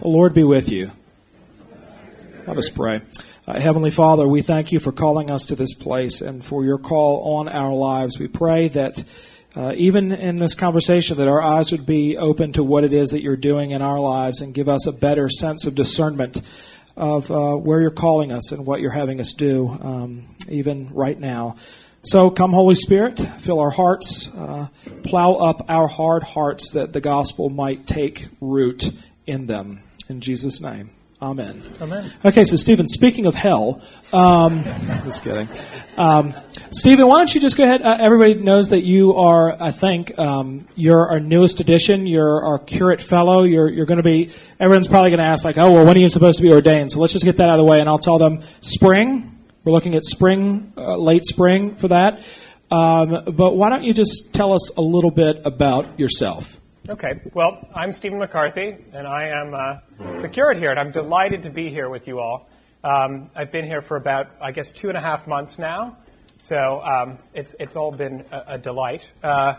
The Lord be with you. Let us pray. Uh, Heavenly Father, we thank you for calling us to this place and for your call on our lives. We pray that uh, even in this conversation, that our eyes would be open to what it is that you're doing in our lives and give us a better sense of discernment of uh, where you're calling us and what you're having us do, um, even right now. So come, Holy Spirit, fill our hearts, uh, plow up our hard hearts that the gospel might take root in them. In Jesus' name. Amen. Amen. Okay, so Stephen, speaking of hell, um, just kidding. Um, Stephen, why don't you just go ahead? Uh, everybody knows that you are, I think, um, you're our newest addition. You're our curate fellow. You're, you're going to be, everyone's probably going to ask, like, oh, well, when are you supposed to be ordained? So let's just get that out of the way, and I'll tell them spring. We're looking at spring, uh, late spring for that. Um, but why don't you just tell us a little bit about yourself? Okay. Well, I'm Stephen McCarthy, and I am uh, the curate here, and I'm delighted to be here with you all. Um, I've been here for about, I guess, two and a half months now, so um, it's it's all been a, a delight. Uh,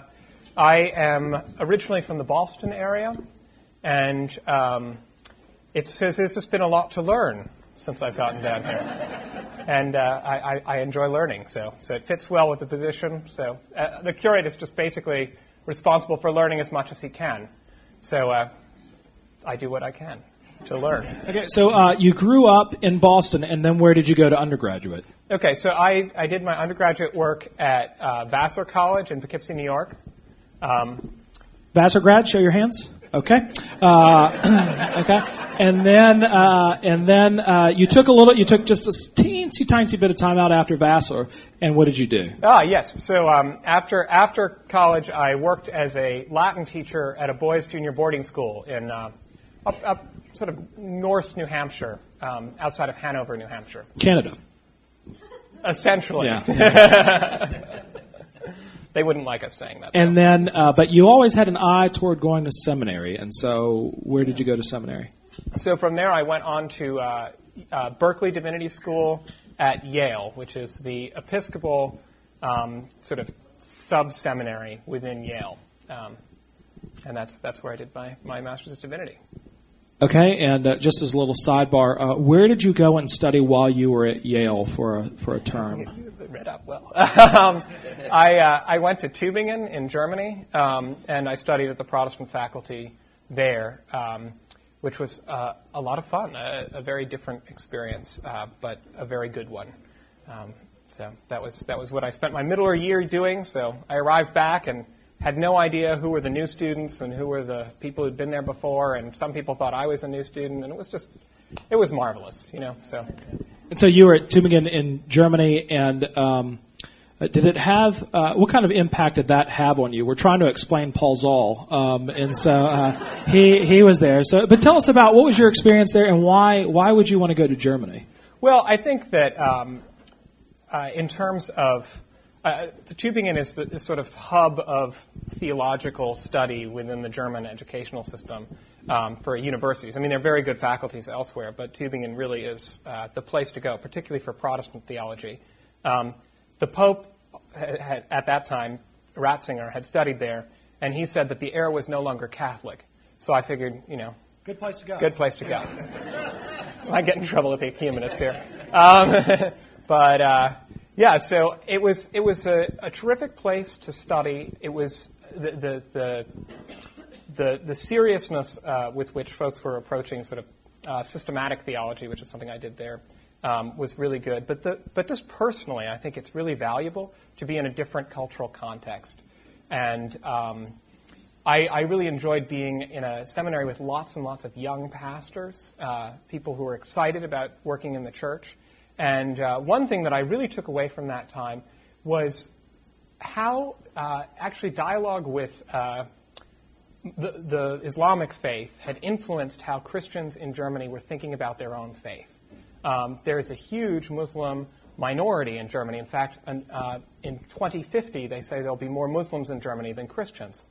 I am originally from the Boston area, and um, it's, it's just been a lot to learn since I've gotten down here, and uh, I, I, I enjoy learning. So so it fits well with the position. So uh, the curate is just basically responsible for learning as much as he can. So uh, I do what I can to learn. Okay, so uh, you grew up in Boston, and then where did you go to undergraduate? Okay, so I, I did my undergraduate work at uh, Vassar College in Poughkeepsie, New York. Um, Vassar grad, show your hands. Okay, uh, okay, and then uh, and then uh, you took a little, you took just a teensy tiny bit of time out after Vassar, and what did you do? ah, yes. So um, after after college, I worked as a Latin teacher at a boys' junior boarding school in uh, up, up sort of North New Hampshire, um, outside of Hanover, New Hampshire. Canada. Essentially, Yeah. they wouldn't like us saying that. and then, uh, but you always had an eye toward going to seminary, and so where did you go to seminary? So from there, I went on to uh, uh, Berkeley Divinity School at Yale, which is the Episcopal um, sort of sub seminary within Yale, um, and that's that's where I did my, my master's of divinity. Okay, and uh, just as a little sidebar, uh, where did you go and study while you were at Yale for a, for a term? Read up well. um, I uh, I went to Tübingen in Germany, um, and I studied at the Protestant faculty there. Um, which was uh, a lot of fun, a, a very different experience, uh, but a very good one. Um, so that was that was what I spent my middle year doing. So I arrived back and had no idea who were the new students and who were the people who'd been there before, and some people thought I was a new student, and it was just it was marvelous, you know. So And so you were at Tübingen in Germany, and um, uh, did it have uh, what kind of impact did that have on you? We're trying to explain Paul Zahl, um, and so uh, he he was there. So, but tell us about what was your experience there, and why why would you want to go to Germany? Well, I think that um, uh, in terms of uh, Tübingen is the is sort of hub of theological study within the German educational system um, for universities. I mean, there are very good faculties elsewhere, but Tübingen really is uh, the place to go, particularly for Protestant theology. Um, the Pope had, at that time, Ratzinger, had studied there, and he said that the air was no longer Catholic. So I figured, you know, Good place to go. good place to go. I get in trouble with the ecumenists here. Um, but uh, yeah, so it was it was a, a terrific place to study. It was the the the the, the seriousness uh, with which folks were approaching sort of uh, systematic theology, which is something I did there, um, was really good. But the but just personally, I think it's really valuable to be in a different cultural context, and um, I, I, really enjoyed being in a seminary with lots and lots of young pastors, uh, people who were excited about working in the church. And uh, one thing that I really took away from that time was how uh, actually dialogue with uh, the, the, Islamic faith had influenced how Christians in Germany were thinking about their own faith. Um, there is a huge Muslim minority in Germany. In fact, uh, in 2050, they say there'll be more Muslims in Germany than Christians.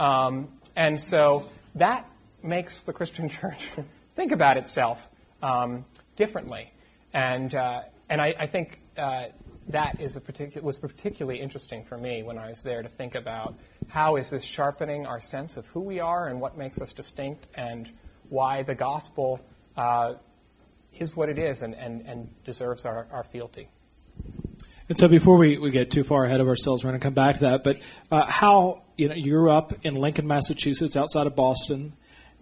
Um, and so that makes the Christian church think about itself um, differently. And, uh, and I, I think uh, that is a particu- was particularly interesting for me when I was there to think about how is this sharpening our sense of who we are and what makes us distinct and why the gospel uh, is what it is and, and, and deserves our, our fealty. And so, before we, we get too far ahead of ourselves, we're going to come back to that. But uh, how you know you grew up in Lincoln, Massachusetts, outside of Boston,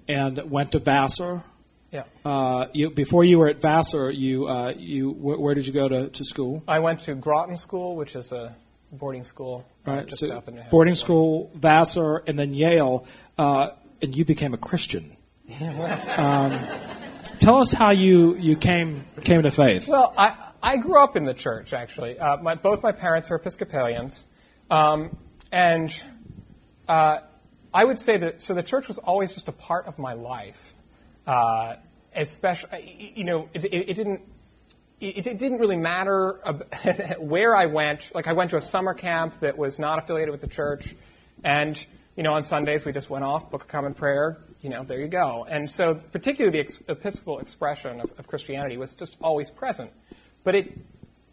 and went to Vassar. Yeah. Uh, you, before you were at Vassar, you uh, you wh- where did you go to, to school? I went to Groton School, which is a boarding school uh, Right, just so south of New Hampshire. boarding school, Vassar, and then Yale, uh, and you became a Christian. um, tell us how you, you came came to faith. Well, I, I grew up in the church, actually. Uh, my, both my parents are Episcopalians. Um, and uh, I would say that, so the church was always just a part of my life. Uh, especially, you know, it, it, it didn't. It, it didn't really matter where I went. Like I went to a summer camp that was not affiliated with the church, and you know on Sundays we just went off, book of common prayer. You know, there you go. And so, particularly the ex- Episcopal expression of, of Christianity was just always present. But it,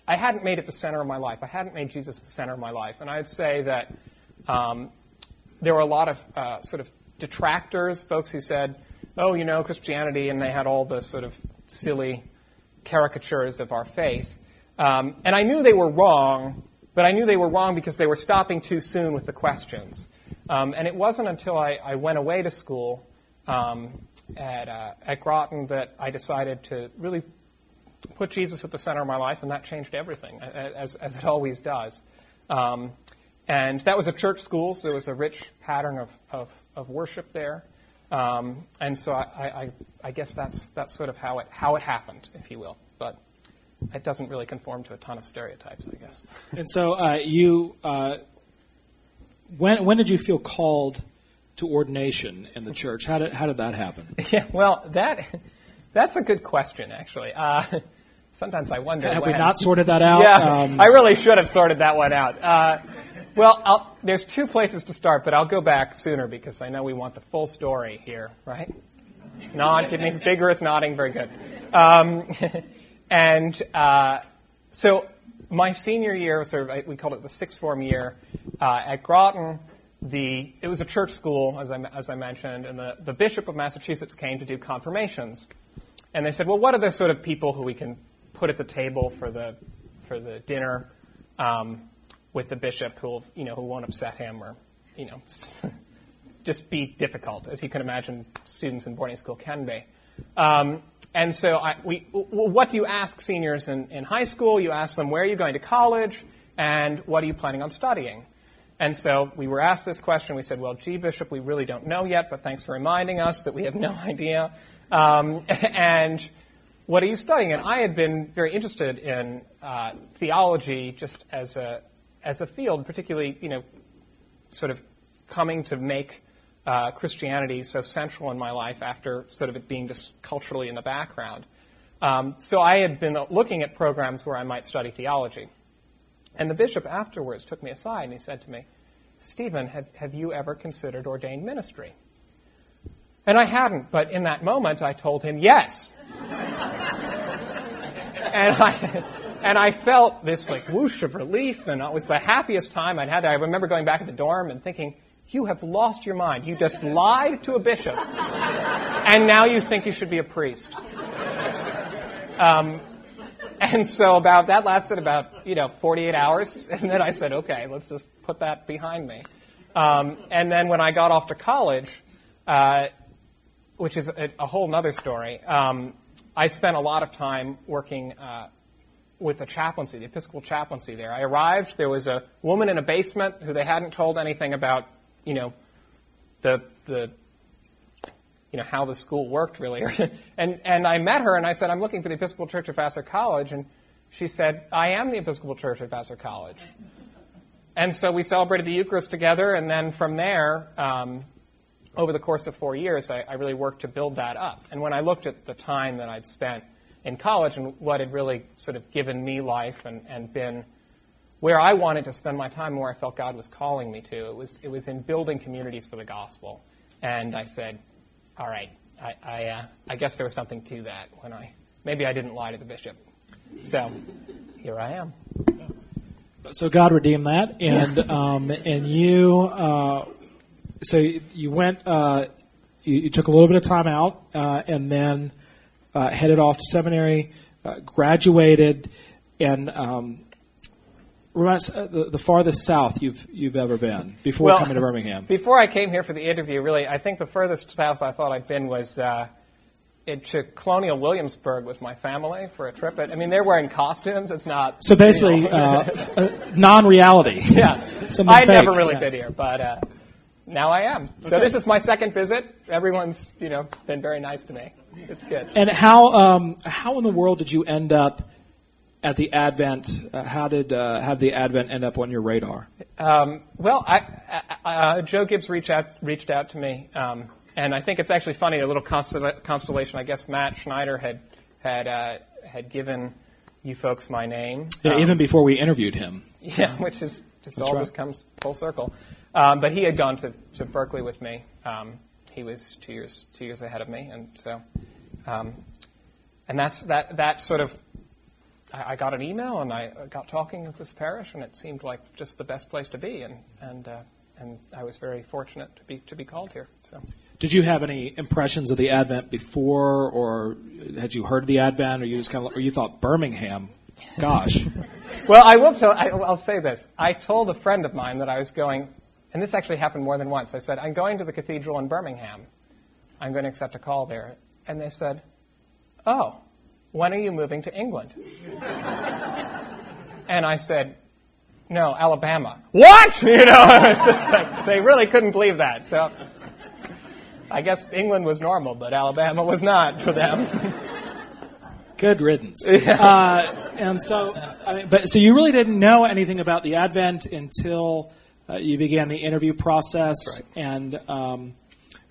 I hadn't made it the center of my life. I hadn't made Jesus the center of my life. And I'd say that um, there were a lot of uh, sort of detractors, folks who said, oh, you know, Christianity, and they had all the sort of silly caricatures of our faith. Um, and I knew they were wrong, but I knew they were wrong because they were stopping too soon with the questions. Um, and it wasn't until I, I went away to school um, at, uh, at Groton that I decided to really put Jesus at the center of my life, and that changed everything, as, as it always does. Um, and that was a church school, so there was a rich pattern of, of, of worship there. Um, and so I, I, I guess that's, that's sort of how it, how it happened, if you will. But it doesn't really conform to a ton of stereotypes, I guess. And so uh, you, uh, when when did you feel called to ordination in the church? How did how did that happen? Yeah, well, that that's a good question, actually. Uh, sometimes I wonder. Have when. we not sorted that out? Yeah, Um, I really should have sorted that one out. Well, I'll, there's two places to start, but I'll go back sooner because I know we want the full story here, right? Nod, give me vigorous nodding, very good. Um, and uh, so my senior year, sort of, we called it the sixth form year uh, at Groton. The it was a church school, as I, as I mentioned, and the, the bishop of Massachusetts came to do confirmations, and they said, well, what are the sort of people who we can put at the table for the for the dinner? Um, with the bishop who you know who won't upset him or you know just be difficult, as you can imagine students in boarding school can be. Um, and so, I, we, what do you ask seniors in, in high school? You ask them, where are you going to college, and what are you planning on studying? And so we were asked this question. We said, well, gee, Bishop, we really don't know yet, but thanks for reminding us that we have no idea. Um, and what are you studying? And I had been very interested in uh, theology just as a as a field, particularly, you know, sort of coming to make uh, Christianity so central in my life after sort of it being just culturally in the background. Um, so I had been looking at programs where I might study theology. And the bishop afterwards took me aside and he said to me, Stephen, have, have you ever considered ordained ministry? And I hadn't, but in that moment I told him yes. and I, and I felt this like whoosh of relief, and it was the happiest time I'd had. I remember going back at the dorm and thinking, "You have lost your mind. You just lied to a bishop, and now you think you should be a priest." Um, and so about that lasted about you know 48 hours, and then I said, "Okay, let's just put that behind me." Um, and then when I got off to college, uh, which is a, a whole other story. Um, I spent a lot of time working uh, with the chaplaincy, the Episcopal chaplaincy there. I arrived, there was a woman in a basement who they hadn't told anything about, you know, the, the, you know, how the school worked really. and, and I met her and I said, I'm looking for the Episcopal Church of Vassar College. And she said, I am the Episcopal Church of Vassar College. And so we celebrated the Eucharist together, and then from there, um, over the course of four years, I, I, really worked to build that up. And when I looked at the time that I'd spent in college and what had really sort of given me life and, and been where I wanted to spend my time and where I felt God was calling me to, it was, it was in building communities for the gospel. And I said, all right, I, I, uh, I guess there was something to that when I, maybe I didn't lie to the bishop. So here I am. So God redeemed that, and um, and you uh, so you went uh, you, you, took a little bit of time out, uh, and then uh, headed off to seminary, uh, graduated, and um, the, the, farthest south you've you've ever been before well, coming to Birmingham. Before I came here for the interview, really, I think the furthest south I thought I'd been was to Colonial Williamsburg with my family for a trip. But I mean, they're wearing costumes. It's not so basically you know. uh, uh, non-reality. Yeah, I never really yeah. been here, but uh, now I am. So this is my second visit. Everyone's you know been very nice to me. It's good. And how um, how in the world did you end up? At the Advent, uh, how did uh, how did the Advent end up on your radar? Um, well, I, uh, Joe Gibbs reached out reached out to me um, and I think it's actually funny, a little constellation. I guess Matt Schneider had had uh, had given you folks my name. Yeah, um, even before we interviewed him. Yeah, which is just That's all right. comes full circle. Um, but he had gone to, to Berkeley with me. He was two years two years ahead of me, and so, um, and that's that that sort of. I, I, got an email and I got talking with this parish, and it seemed like just the best place to be, and and uh, and I was very fortunate to be to be called here. So. Did you have any impressions of the Advent before, or had you heard of the Advent, or you just kind of, or you thought Birmingham? Gosh. well, I will tell. I, will say this. I told a friend of mine that I was going, and this actually happened more than once. I said, "I'm going to the cathedral in Birmingham. I'm going to accept a call there." And they said, "Oh, when are you moving to England?" and I said, "No, Alabama." What? You know, it's just like, they really couldn't believe that. So I guess England was normal, but Alabama was not for them. Good riddance. Yeah. Uh, and so, I mean, but so you really didn't know anything about the Advent until uh, you began the interview process, right. and um,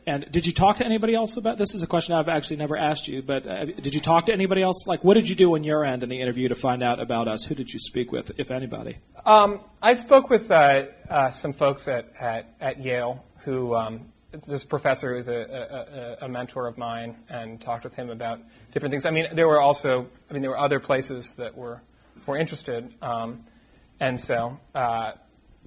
and did you talk to anybody else about this? Is a question I've actually never asked you, but uh, did you talk to anybody else? Like, what did you do on your end in the interview to find out about us? Who did you speak with, if anybody? Um, I spoke with uh, uh, some folks at, at, at Yale who um, this professor is a, a, a, mentor of mine and talked with him about different things. I mean, there were also, I mean, there were other places that were, were interested. Um, and so, uh,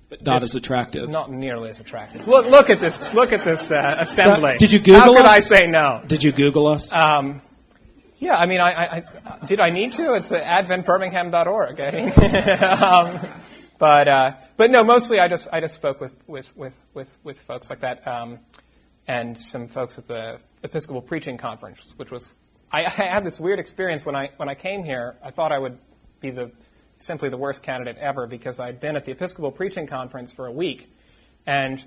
but not as attractive. Not nearly as attractive. Look, look at this. Look at this uh, assembly. So, did you Google How could us? I say no? Did you Google us? Um, yeah, I mean, I, I, I, did I need to? It's adventbirmingham.org. Eh? um, but uh, but no, mostly I just I just spoke with with with with, with folks like that, um, and some folks at the Episcopal Preaching Conference, which was I, I, had this weird experience when I when I came here. I thought I would be the simply the worst candidate ever because I'd been at the Episcopal Preaching Conference for a week, and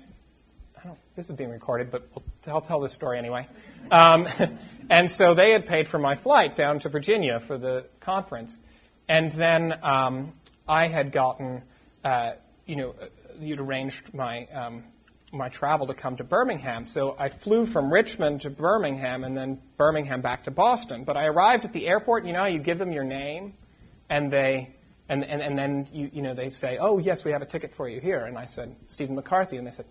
I don't. This is being recorded, but I'll tell this story anyway. Um, and so they had paid for my flight down to Virginia for the conference, and then um, I had gotten uh, you know, uh, you'd arranged my um, my travel to come to Birmingham. So I flew from Richmond to Birmingham and then Birmingham back to Boston. But I arrived at the airport. You know you give them your name, and they and and, and then you you know they say, oh yes, we have a ticket for you here. And I said Stephen McCarthy, and they said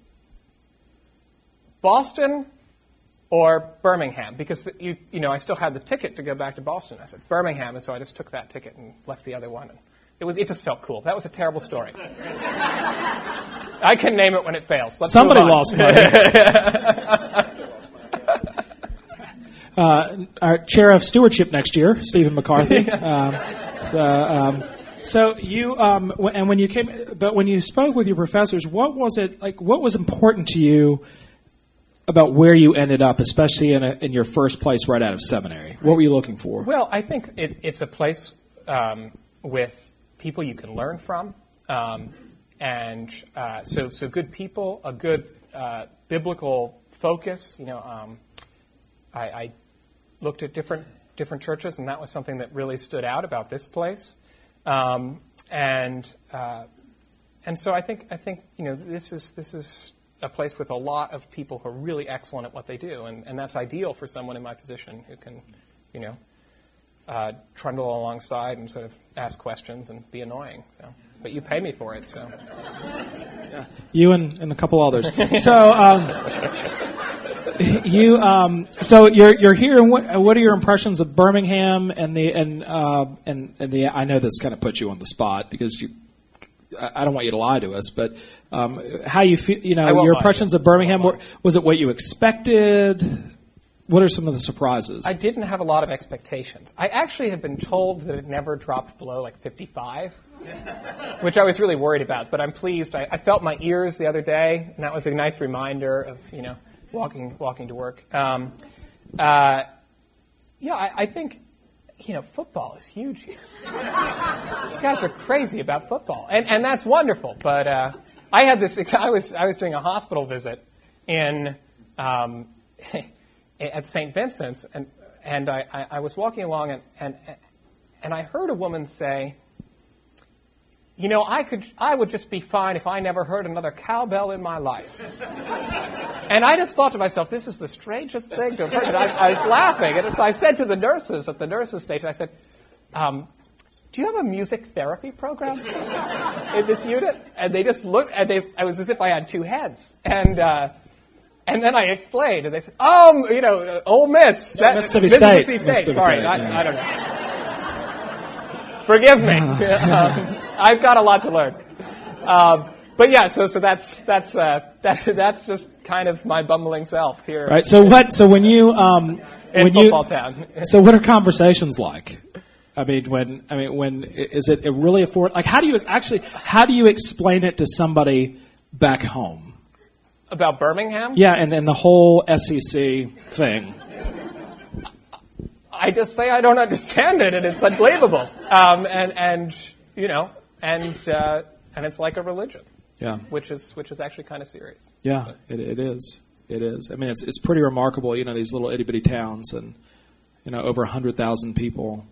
Boston or Birmingham because you you know I still had the ticket to go back to Boston. I said Birmingham, and so I just took that ticket and left the other one. And, it was. It just felt cool. That was a terrible story. I can name it when it fails. Let's Somebody lost money. uh, our chair of stewardship next year, Stephen McCarthy. Um, so, um, so you um, and when you came, but when you spoke with your professors, what was it like? What was important to you about where you ended up, especially in, a, in your first place right out of seminary? What were you looking for? Well, I think it, it's a place um, with people you can learn from. Um, and uh, so, so good people, a good uh, biblical focus. You know, um, I, I, looked at different different churches, and that was something that really stood out about this place. Um, and uh, and so I think I think you know this is this is a place with a lot of people who are really excellent at what they do, and, and that's ideal for someone in my position who can, you know, uh, trundle alongside and sort of ask questions and be annoying. So, but you pay me for it, so. Yeah. You and, and a couple others. so, um, you um, so you're you're here. And what what are your impressions of Birmingham and the and uh, and, and the? I know this kind of puts you on the spot because you I don't want you to lie to us, but um, how you feel, you know, your impressions you. of Birmingham, were, was it what you expected? What are some of the surprises? I didn't have a lot of expectations. I actually have been told that it never dropped below like 55, which I was really worried about. But I'm pleased. I, I felt my ears the other day, and that was a nice reminder of you know walking walking to work. Um, uh, yeah, I, I think you know football is huge you guys are crazy about football, and and that's wonderful. But uh, I had this. I was I was doing a hospital visit in. Um, at St. Vincent's, and and I, I, I was walking along, and, and and I heard a woman say, "You know, I could, I would just be fine if I never heard another cowbell in my life." and I just thought to myself, "This is the strangest thing to have heard." And I, I was laughing, and so I said to the nurses at the nurses station, I said. Um, do you have a music therapy program in this unit? And they just looked, and they, it was as if I had two heads. And, uh, and then I explained, and they said, "Um, you know, uh, Ole Miss, that, Mississippi Mississippi State. State. Mississippi Sorry, State, I, yeah. I don't know. Forgive me. Um, I've got a lot to learn. Um, but yeah, so so that's that's uh, that's that's just kind of my bumbling self here right. So what? So when you um, in when football you town. so what are conversations like? I mean, when I mean, when is it really a afford? Like, how do you actually? How do you explain it to somebody back home? About Birmingham? Yeah, and, and the whole SEC thing. I just say I don't understand it, and it's unbelievable. Um, and and you know, and uh, and it's like a religion, Yeah, which is which is actually kind of serious. yeah, it, it is. It is. I mean, it's it's pretty remarkable. You know, these little itty bitty towns, and you know, over hundred thousand people.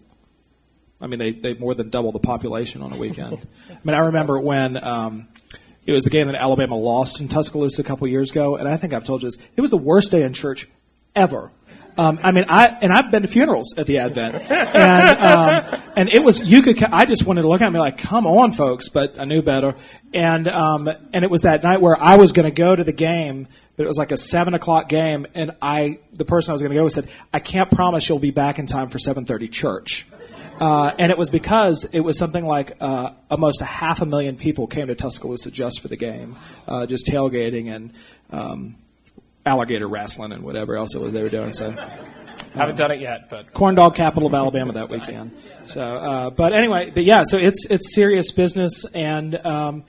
I mean, they they more than double the population on a weekend. I mean, I remember when. Um, it was the game that Alabama lost in Tuscaloosa a couple years ago, and I think I've told you this. It was the worst day in church ever. Um, I mean, I and I've been to funerals at the Advent, and um, and it was you could. I just wanted to look at me like, come on, folks, but I knew better. And um, and it was that night where I was going to go to the game, but it was like a seven o'clock game, and I the person I was going to go with said, I can't promise you'll be back in time for seven thirty church. Uh, and it was because it was something like uh, almost a half a million people came to Tuscaloosa just for the game, uh, just tailgating and um, alligator wrestling and whatever else it was they were doing. So, Haven't done it yet, but corn dog capital of Alabama that weekend. So, uh, but anyway, but yeah, so it's it's serious business, and um,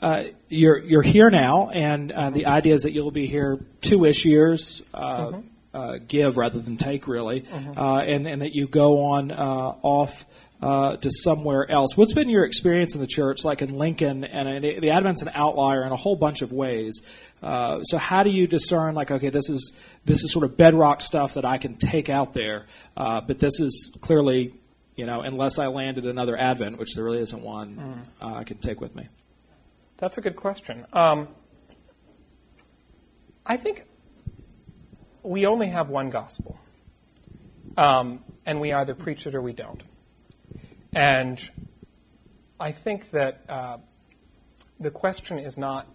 uh, you're you're here now, and uh, the idea is that you'll be here two-ish years. Uh, uh, give rather than take, really, uh, and and that you go on uh, off uh, to somewhere else. What's been your experience in the church, like in Lincoln, and, the Advent's an outlier in a whole bunch of ways. Uh, so how do you discern, like, okay, this is this is sort of bedrock stuff that I can take out there, uh, but this is clearly, you know, unless I landed another Advent, which there really isn't one, uh, I can take with me. That's a good question. Um, I think we only have one gospel, um, and we either preach it or we don't. And I think that uh, the question is not,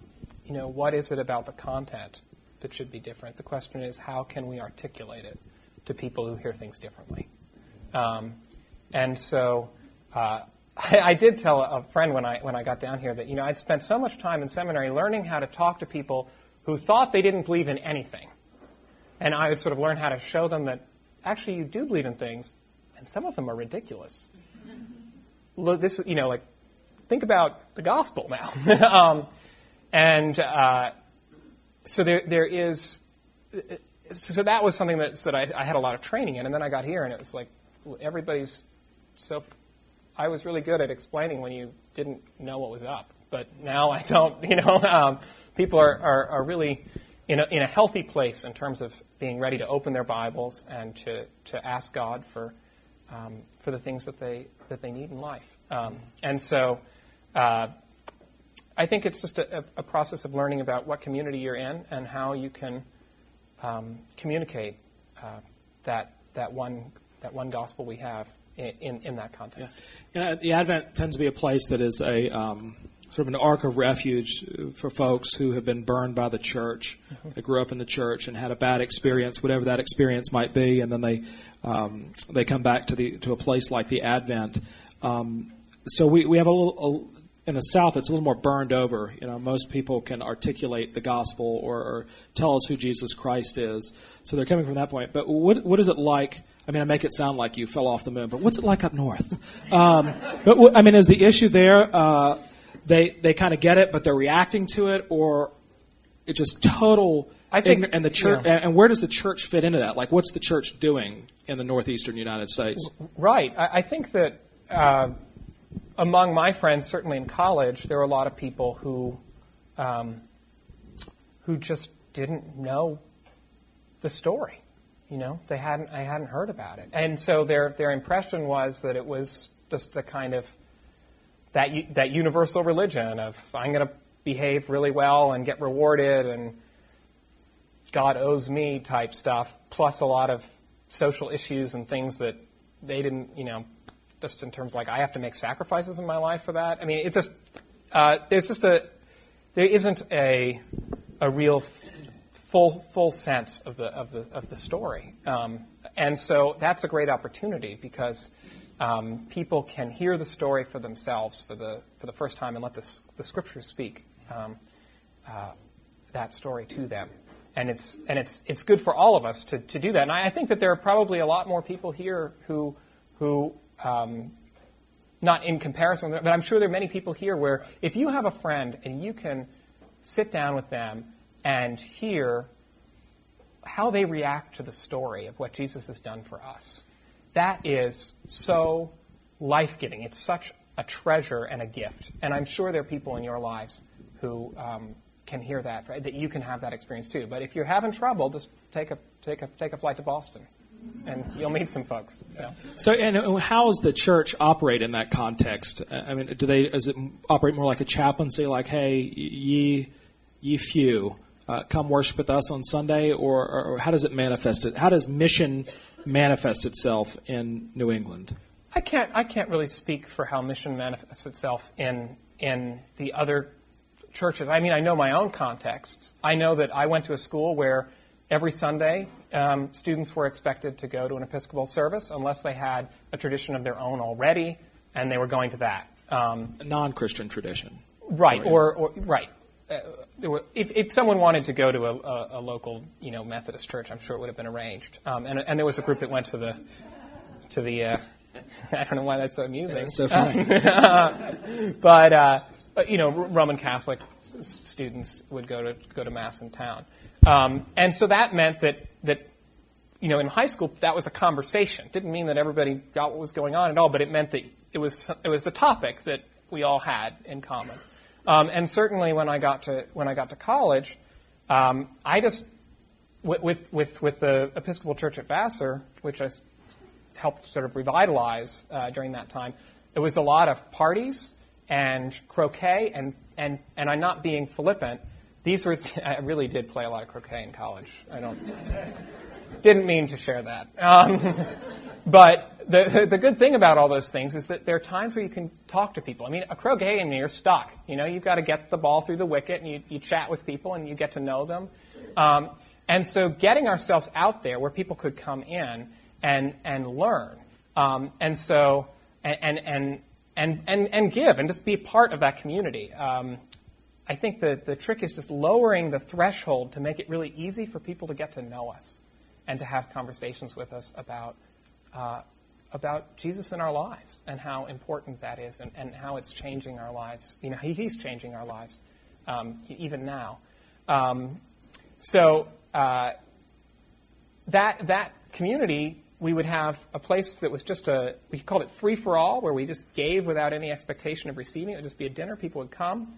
you know, what is it about the content that should be different? The question is, how can we articulate it to people who hear things differently? Um, and so uh, I, I did tell a friend when I when I got down here that you know I'd spent so much time in seminary learning how to talk to people who thought they didn't believe in anything, and I would sort of learn how to show them that actually you do believe in things, and some of them are ridiculous. Look, this you know like think about the gospel now, um, and uh, so there there is. So that was something that, that I, I had a lot of training in, and then I got here, and it was like everybody's so I was really good at explaining when you didn't know what was up, but now I don't. You know, um, people are, are, are really in a, in a healthy place in terms of being ready to open their Bibles and to, to ask God for um, for the things that they that they need in life. Um, and so, uh, I think it's just a, a process of learning about what community you're in and how you can um, communicate uh, that that one that one gospel we have in, in, in that context. You know, the Advent tends to be a place that is a um, sort of an ark of refuge for folks who have been burned by the church. They grew up in the church and had a bad experience, whatever that experience might be, and then they um, they come back to the to a place like the Advent. Um, so we, we have a little in the South, it's a little more burned over. You know, most people can articulate the gospel or, or tell us who Jesus Christ is. So they're coming from that point. But what what is it like? I mean, I make it sound like you fell off the moon, but what's it like up north? Um, but I mean, is the issue there? Uh, they they kind of get it, but they're reacting to it, or it's just total. I think- and the church, yeah. and where does the church fit into that? Like, what's the church doing in the northeastern United States? Right. I, I think that uh, among my friends, certainly in college, there were a lot of people who um, who just didn't know the story. You know, they hadn't. I hadn't heard about it, and so their their impression was that it was just a kind of that that universal religion of I'm going to behave really well and get rewarded and God owes me type stuff, plus a lot of social issues and things that they didn't, you know, just in terms like I have to make sacrifices in my life for that. I mean, it's just uh, there's just a there isn't a a real full full sense of the of the of the story, um, and so that's a great opportunity because um, people can hear the story for themselves for the for the first time and let the the scriptures speak. Um, uh, that story to them. And it's, and it's, it's good for all of us to, to do that. And I, I think that there are probably a lot more people here who, who um, not in comparison, but I'm sure there are many people here where if you have a friend and you can sit down with them and hear how they react to the story of what Jesus has done for us, that is so life giving. It's such a treasure and a gift. And I'm sure there are people in your lives who um, can hear that, that you can have that experience too. But if you're having trouble, just take a, take a, take a flight to Boston and you'll meet some folks. So. So, and uh, how does the church operate in that context? Uh, I mean, do they does it operate more like a chaplaincy, like, "Hey, ye ye few, uh, come worship with us on Sunday," or, or, or how does it manifest it? How does mission manifest itself in New England? I can't I can't really speak for how mission manifests itself in in the other churches. I mean, I know my own contexts. I know that I went to a school where every Sunday um, students were expected to go to an Episcopal service unless they had a tradition of their own already, and they were going to that. Um, non-Christian tradition. Right, or, or right. Uh, there were, if, if someone wanted to go to a, a, a local, you know, Methodist church, I'm sure it would have been arranged. Um, and, and there was a group that went to the, to the. Uh, I don't know why that's so amusing. So funny. but uh, you know, Roman Catholic s- students would go to go to mass in town, um, and so that meant that that you know in high school that was a conversation. Didn't mean that everybody got what was going on at all, but it meant that it was it was a topic that we all had in common. Um, and certainly when I got to when I got to college, um, I just with, with with with the Episcopal Church at Vassar, which I helped sort of revitalize uh, during that time. It was a lot of parties and croquet, and, and, and I'm not being flippant. These were, I really did play a lot of croquet in college. I don't, didn't mean to share that. Um, but the, the, good thing about all those things is that there are times where you can talk to people. I mean, a croquet game, you're stuck. You know, you've got to get the ball through the wicket and you, you chat with people and you get to know them. Um, and so getting ourselves out there where people could come in and, and learn. Um, and so, and, and, and, and, and, give and just be part of that community. Um, I think the, the trick is just lowering the threshold to make it really easy for people to get to know us and to have conversations with us about, uh, about Jesus in our lives and how important that is and, and how it's changing our lives. You know, he, he's changing our lives um, even now. Um, so uh, that, that community, we would have a place that was just a, we called it free for all, where we just gave without any expectation of receiving. It would just be a dinner. People would come.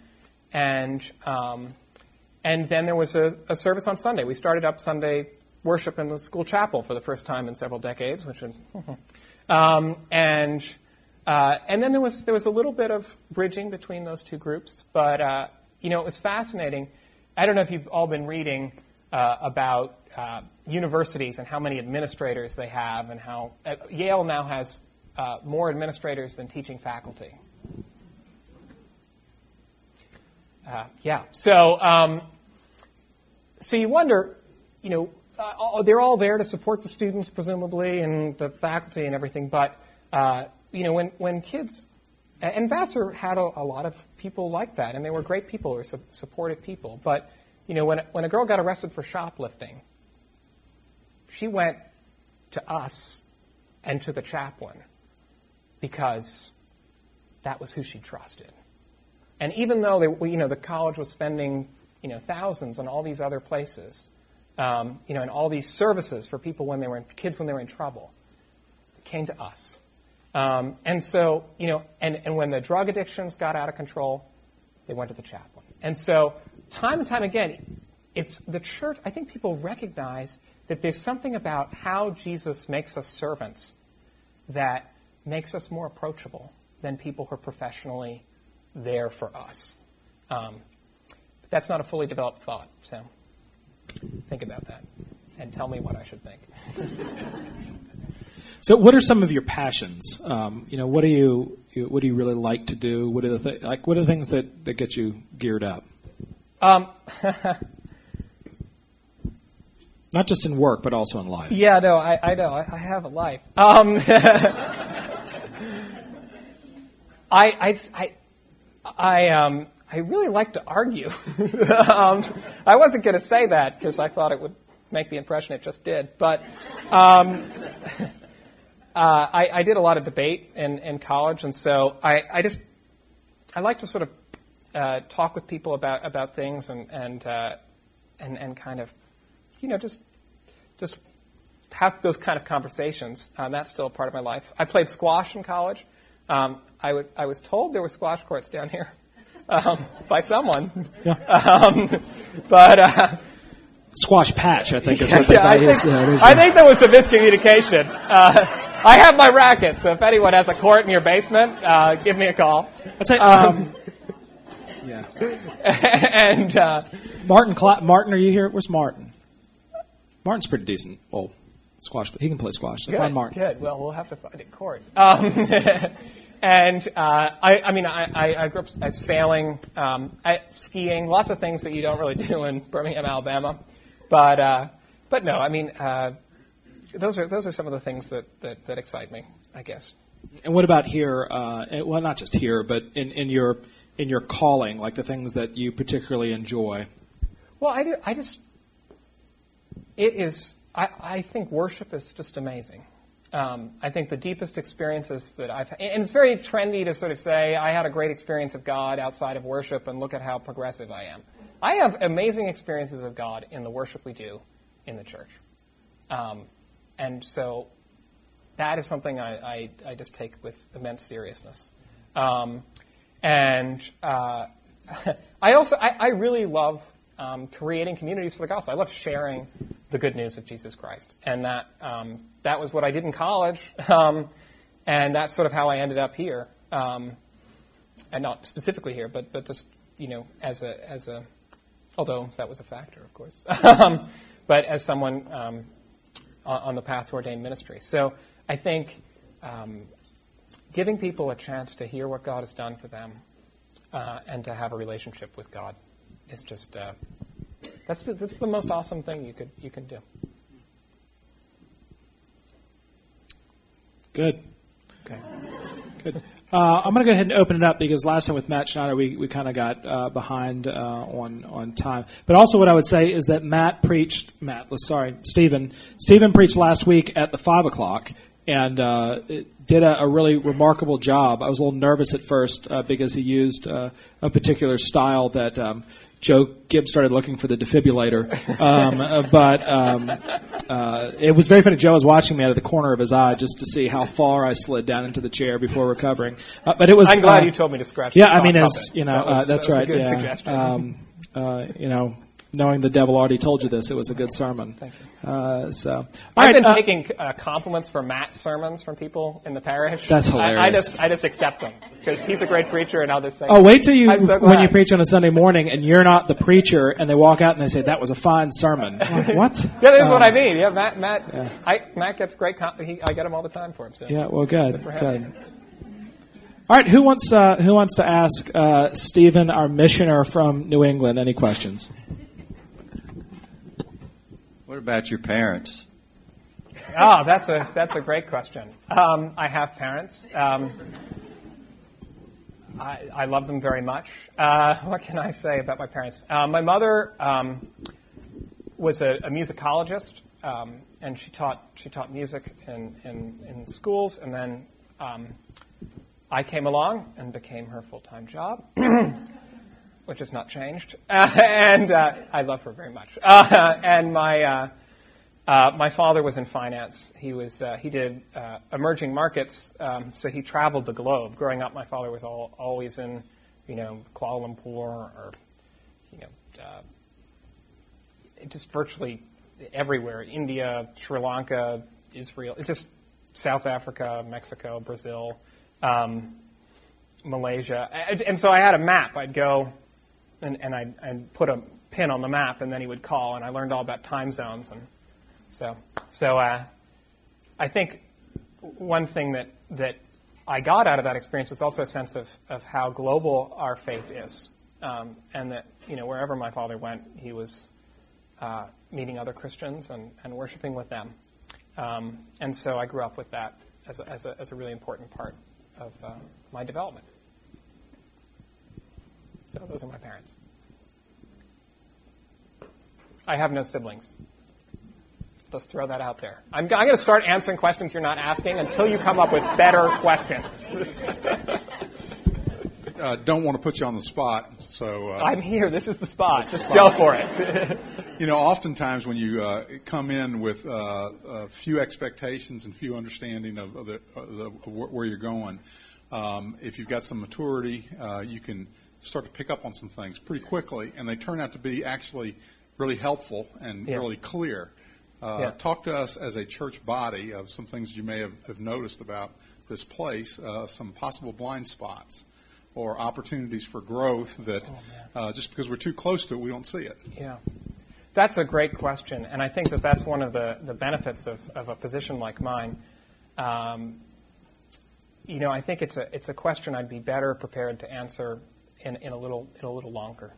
And, um, and then there was a, a service on Sunday. We started up Sunday worship in the school chapel for the first time in several decades, which um, and uh, and then there was there was a little bit of bridging between those two groups, but uh, you know it was fascinating. I don't know if you've all been reading uh, about uh, universities and how many administrators they have, and how uh, Yale now has uh, more administrators than teaching faculty. Uh, yeah, so um, so you wonder, you know, uh, they're all there to support the students, presumably, and the faculty and everything. But uh, you know, when when kids and Vassar had a, a, lot of people like that, and they were great people, or su- supportive people. But you know, when when a girl got arrested for shoplifting, she went to us and to the chaplain because that was who she trusted. And even though they, you know the college was spending you know thousands on all these other places, um, you know, and all these services for people when they were in, kids when they were in trouble, it came to us um, and so, you know, and, and when the drug addictions got out of control, they went to the chaplain. And so, time and time again, it's the church, I think people recognize that there's something about how Jesus makes us servants that makes us more approachable than people who are professionally there for us. Um, but that's not a fully developed thought, so think about that and tell me what I should think. So, what are some of your passions? Um, you know, what do you what do you really like to do? What are the th- like? What are the things that, that get you geared up? Um, Not just in work, but also in life. Yeah, no, I, I know. I, I, have a life. Um, I, I, I, I, um, I really like to argue. um, I wasn't going to say that because I thought it would make the impression it just did, but. Um, uh, I, I, did a lot of debate in, in college, and so I, I, just I like to sort of uh, talk with people about about things and and uh, and and kind of you know just just have those kind of conversations. Um, that's still a part of my life. I played squash in college. Um, I, w- I was told there were squash courts down here um, by someone, yeah. Um, but. Uh, squash patch, I think is what yeah, I, think, I think there was a miscommunication. Uh, I have my racket, so if anyone has a court in your basement, uh, give me a call. That's it. Um, yeah. and uh, Martin, Cla- Martin, are you here? Where's Martin? Martin's pretty decent. Well, squash, but he can play squash. So good, find Martin. Good. Well, we'll have to find a court. Um, and uh, I, I, mean, I, I, grew up sailing, um, skiing, lots of things that you don't really do in Birmingham, Alabama. But uh, but no, I mean, uh, those are those are some of the things that, that, that excite me, I guess. And what about here? Uh, well, not just here, but in, in your in your calling, like the things that you particularly enjoy. Well, I, do, I just it is. I, I think worship is just amazing. Um, I think the deepest experiences that I've had, and it's very trendy to sort of say I had a great experience of God outside of worship and look at how progressive I am. I have amazing experiences of God in the worship we do in the church. Um, and so that is something I, I, I just take with immense seriousness. Um, and uh, I also, I, I really love um, creating communities for the gospel. I love sharing the good news of Jesus Christ. And that, um, that was what I did in college. Um, and that's sort of how I ended up here. Um, and not specifically here, but, but just, you know, as a, as a, although that was a factor, of course. Um, but as someone um, on the path to ordained ministry. So I think um, giving people a chance to hear what God has done for them uh, and to have a relationship with God is just uh, that's the, that's the most awesome thing you could you can do. Good. Okay. Good. Uh, I'm going to go ahead and open it up because last time with Matt Schneider, we, we kind of got uh, behind uh, on on time. But also, what I would say is that Matt preached. Matt, sorry, Stephen. Stephen preached last week at the five o'clock and uh, did a, a, really remarkable job. I was a little nervous at first uh, because he used uh, a particular style that um, Joe Gibbs started looking for the defibrillator. Um, but um, uh, it was very funny. Joe was watching me out of the corner of his eye just to see how far I slid down into the chair before recovering. Uh, but it was. I'm glad uh, you told me to scratch. Yeah, I mean, as you know, that was, uh, that's that right. yeah. Suggestion. Um, uh, you know, knowing the devil already told you this, it was a good sermon. Thank you. Uh, so I've right, been uh, taking uh, compliments for Matt's sermons from people in the parish. That's hilarious. I, I just I just accept them because he's a great preacher, and I'll just say. Oh, wait till you so when you preach on a Sunday morning and you're not the preacher, and they walk out and they say that was a fine sermon. Like, what? yeah, that's what I mean. Yeah, Matt Matt yeah. I, Matt gets great. Com- he, I get him all the time for him. So. Yeah, well, good, good. All right, who wants uh, who wants to ask uh, Stephen, our missioner from New England, any questions? What about your parents? Oh, that's a that's a great question. Um, I have parents. Um, I, I love them very much. Uh, what can I say about my parents? Uh, my mother um, was a, a musicologist, um, and she taught she taught music in, in, in schools, and then um, I came along and became her full time job, which has not changed, uh, and uh, I love her very much. Uh, and my uh, uh, my father was in finance. He was uh, he did emerging markets, um, so he traveled the globe. Growing up, my father was all, always in, you know, Kuala Lumpur or, you know, just virtually everywhere. India, Sri Lanka, Israel, it's just South Africa, Mexico, Brazil, um, Malaysia, and, so I had a map. I'd go and, and I'd, I'd put a pin on the map, and then he would call, and I learned all about time zones and so, so uh, I think one thing that, that I got out of that experience was also a sense of, of how global our faith is. Um, and that, you know, wherever my father went, he was uh, meeting other Christians and, and worshiping with them. Um, and so I grew up with that as a, as a, as a really important part of uh, my development. So those are my parents. I have no siblings. Just throw that out there. I'm, I'm going to start answering questions you're not asking until you come up with better questions. uh, don't want to put you on the spot, so uh, I'm here. This is the spot. Just go for it. you know, oftentimes when you uh, come in with uh, few expectations and few understanding of, of, the, of, the, where you're going, um, if you've got some maturity, uh, you can start to pick up on some things pretty quickly, and they turn out to be actually really helpful and yeah. really clear. Uh, yeah. Talk to us as a church body of some things you may have, have noticed about this place, uh, some possible blind spots or opportunities for growth that oh, uh, just because we're too close to it, we don't see it. Yeah. That's a great question, and I think that that's one of the, the benefits of, of a position like mine. Um, you know, I think it's a it's a question I'd be better prepared to answer in, in a little in a little longer.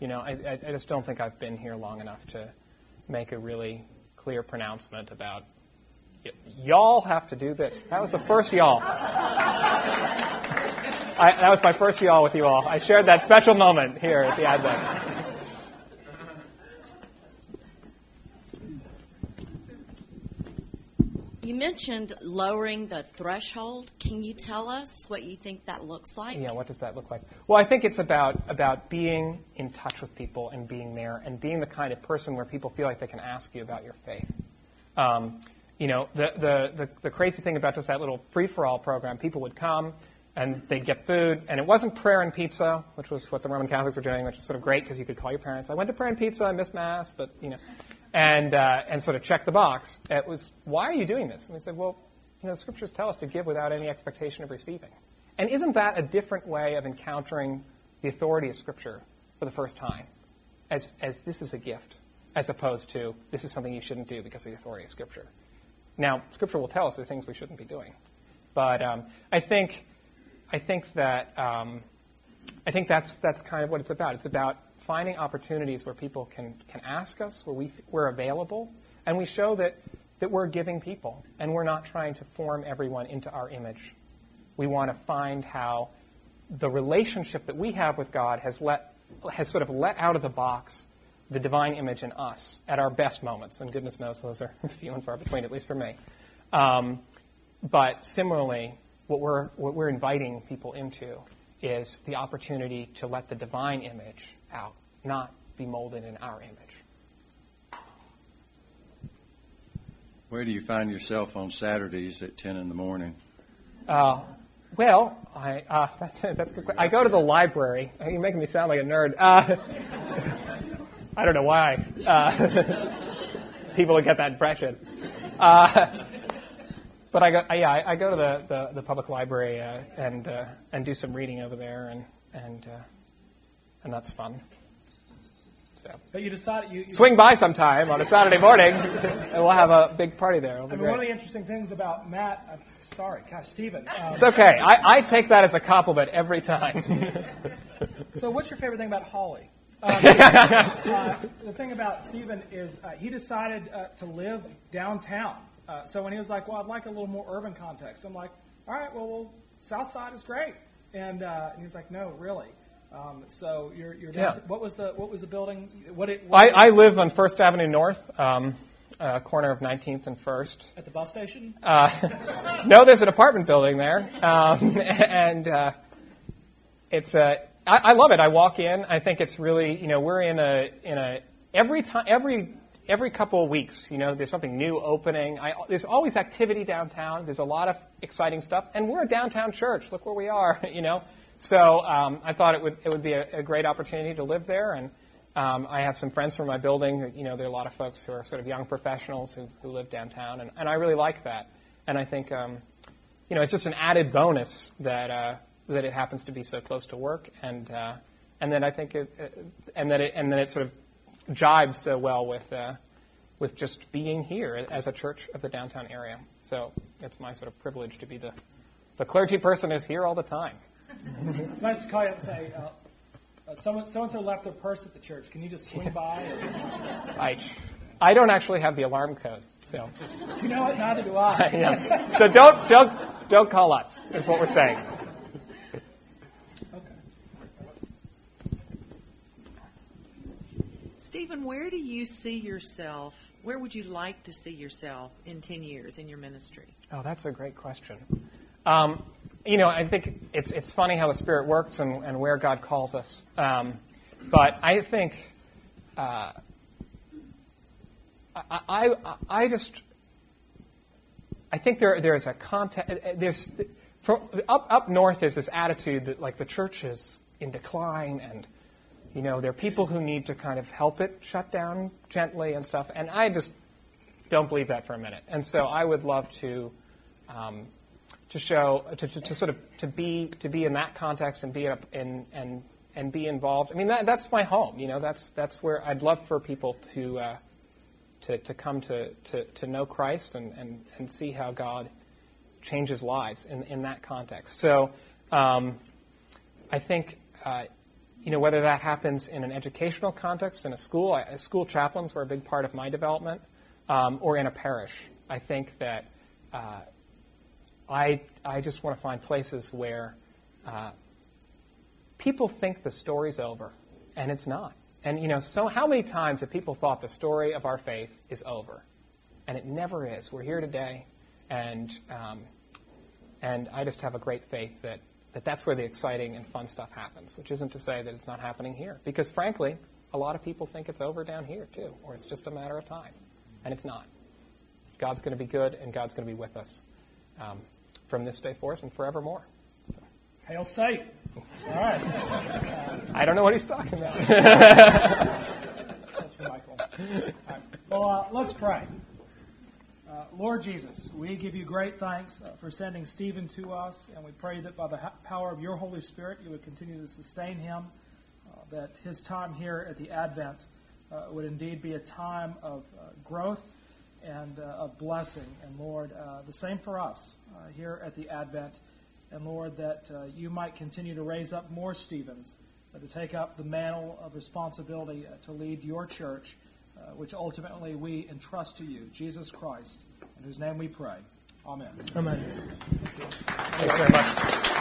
You know, I, I just don't think I've been here long enough to make a really clear pronouncement about y'all have to do this. That was the first y'all. I, that was my first y'all with you all. I shared that special moment here at the Advent. You mentioned lowering the threshold. Can you tell us what you think that looks like? Yeah, what does that look like? Well, I think it's about about being in touch with people and being there and being the kind of person where people feel like they can ask you about your faith. Um, you know, the, the, the, the crazy thing about just that little free for all program, people would come and they'd get food, and it wasn't prayer and pizza, which was what the Roman Catholics were doing, which was sort of great because you could call your parents. I went to prayer and pizza, I missed mass, but you know, and, uh, and sort of check the box. It was, why are you doing this? And we said, well, you know, the scriptures tell us to give without any expectation of receiving. And isn't that a different way of encountering the authority of Scripture for the first time? As, as this is a gift, as opposed to this is something you shouldn't do because of the authority of Scripture. Now, Scripture will tell us the things we shouldn't be doing. But um, I think, I think that um, I think that's, that's kind of what it's about. It's about finding opportunities where people can, can ask us, where we, we're available, and we show that, that we're giving people, and we're not trying to form everyone into our image. We want to find how the relationship that we have with God has, let, has sort of let out of the box the divine image in us at our best moments, and goodness knows those are few and far between, at least for me. Um, but similarly, what we're, what we're inviting people into is the opportunity to let the divine image out, not be molded in our image. Where do you find yourself on Saturdays at 10 in the morning? Uh, well, I, uh, that's, that's good. I go to the library. You're making me sound like a nerd. Uh, I don't know why. Uh, people would get that impression. Uh, but I go, yeah, I, I go to the, the, the public library uh, and uh, and do some reading over there, and and uh, and that's fun. So. But you decided you, you swing decided. by sometime on a Saturday morning, and we'll have a big party there. I mean, one of the interesting things about Matt, uh, sorry, gosh, Stephen. Um, it's okay. I, I take that as a compliment every time. so, what's your favorite thing about Holly? Um, uh, the thing about Stephen is uh, he decided uh, to live downtown. Uh, so when he was like, "Well, I'd like a little more urban context," I'm like, "All right, well, well South Side is great." And, uh, and he's like, no, really. Um, so you're, you're Yeah. what was the what was the building? What it? I, What I live on First Avenue North, um, uh, corner of 19th and First. at the bus station. Uh, no, there's an apartment building there, um, and uh, it's a. I, I love it. I walk in. I think it's really, you know, we're in a in a every time every every couple of weeks, you know, there's something new opening. I, there's always activity downtown. There's a lot of exciting stuff, and we're a downtown church. Look where we are, you know. So um, I thought it would it would be a, a great opportunity to live there, and um, I have some friends from my building. who- You know, there are a lot of folks who are sort of young professionals who, who live downtown, and, and I really like that. And I think, um, you know, it's just an added bonus that uh, that it happens to be so close to work, and uh, and then I think it, uh, and that it and then it sort of jibes so well with uh, with just being here as a church of the downtown area. So it's my sort of privilege to be the the clergy person who's here all the time. It's nice to call you up and say, uh, uh, someone so and so left their purse at the church. Can you just swing by? Or, I I don't actually have the alarm code, so do you know what? Neither do I. yeah. so don't don't don't call us. Is what we're saying. Stephen, where do you see yourself? Where would you like to see yourself in 10 years in your ministry? Oh, that's a great question. Um, you know, I think it's it's funny how the Spirit works and, and where God calls us. Um, but I think uh, I, I I just I think there there's a context there's from, up up north is this attitude that like the church is in decline and you know there are people who need to kind of help it shut down gently and stuff and I just don't believe that for a minute and so I would love to um, to show to, to, to sort of to be to be in that context and be in, in and and be involved I mean that, that's my home you know that's that's where I'd love for people to uh, to, to come to, to, to know Christ and, and, and see how God changes lives in, in that context. So um, I think, uh, you know, whether that happens in an educational context, in a school, I, school chaplains were a big part of my development, um, or in a parish. I think that uh, I, I just want to find places where uh, people think the story's over, and it's not. And you know, so how many times have people thought the story of our faith is over, and it never is. We're here today, and um, and I just have a great faith that, that that's where the exciting and fun stuff happens. Which isn't to say that it's not happening here, because frankly, a lot of people think it's over down here too, or it's just a matter of time, and it's not. God's going to be good, and God's going to be with us um, from this day forth and forevermore. Hail State. All right. I don't know what he's talking about. That's for Michael. All right. Well, uh, let's pray. Uh, Lord Jesus, we give you great thanks uh, for sending Stephen to us, and we pray that by the ha- power of your Holy Spirit, you would continue to sustain him, uh, that his time here at the Advent uh, would indeed be a time of uh, growth and uh, of blessing. And Lord, uh, the same for us uh, here at the Advent. And Lord, that uh, you might continue to raise up more Stevens uh, to take up the mantle of responsibility uh, to lead your church, uh, which ultimately we entrust to you, Jesus Christ, in whose name we pray. Amen. Thanks very much.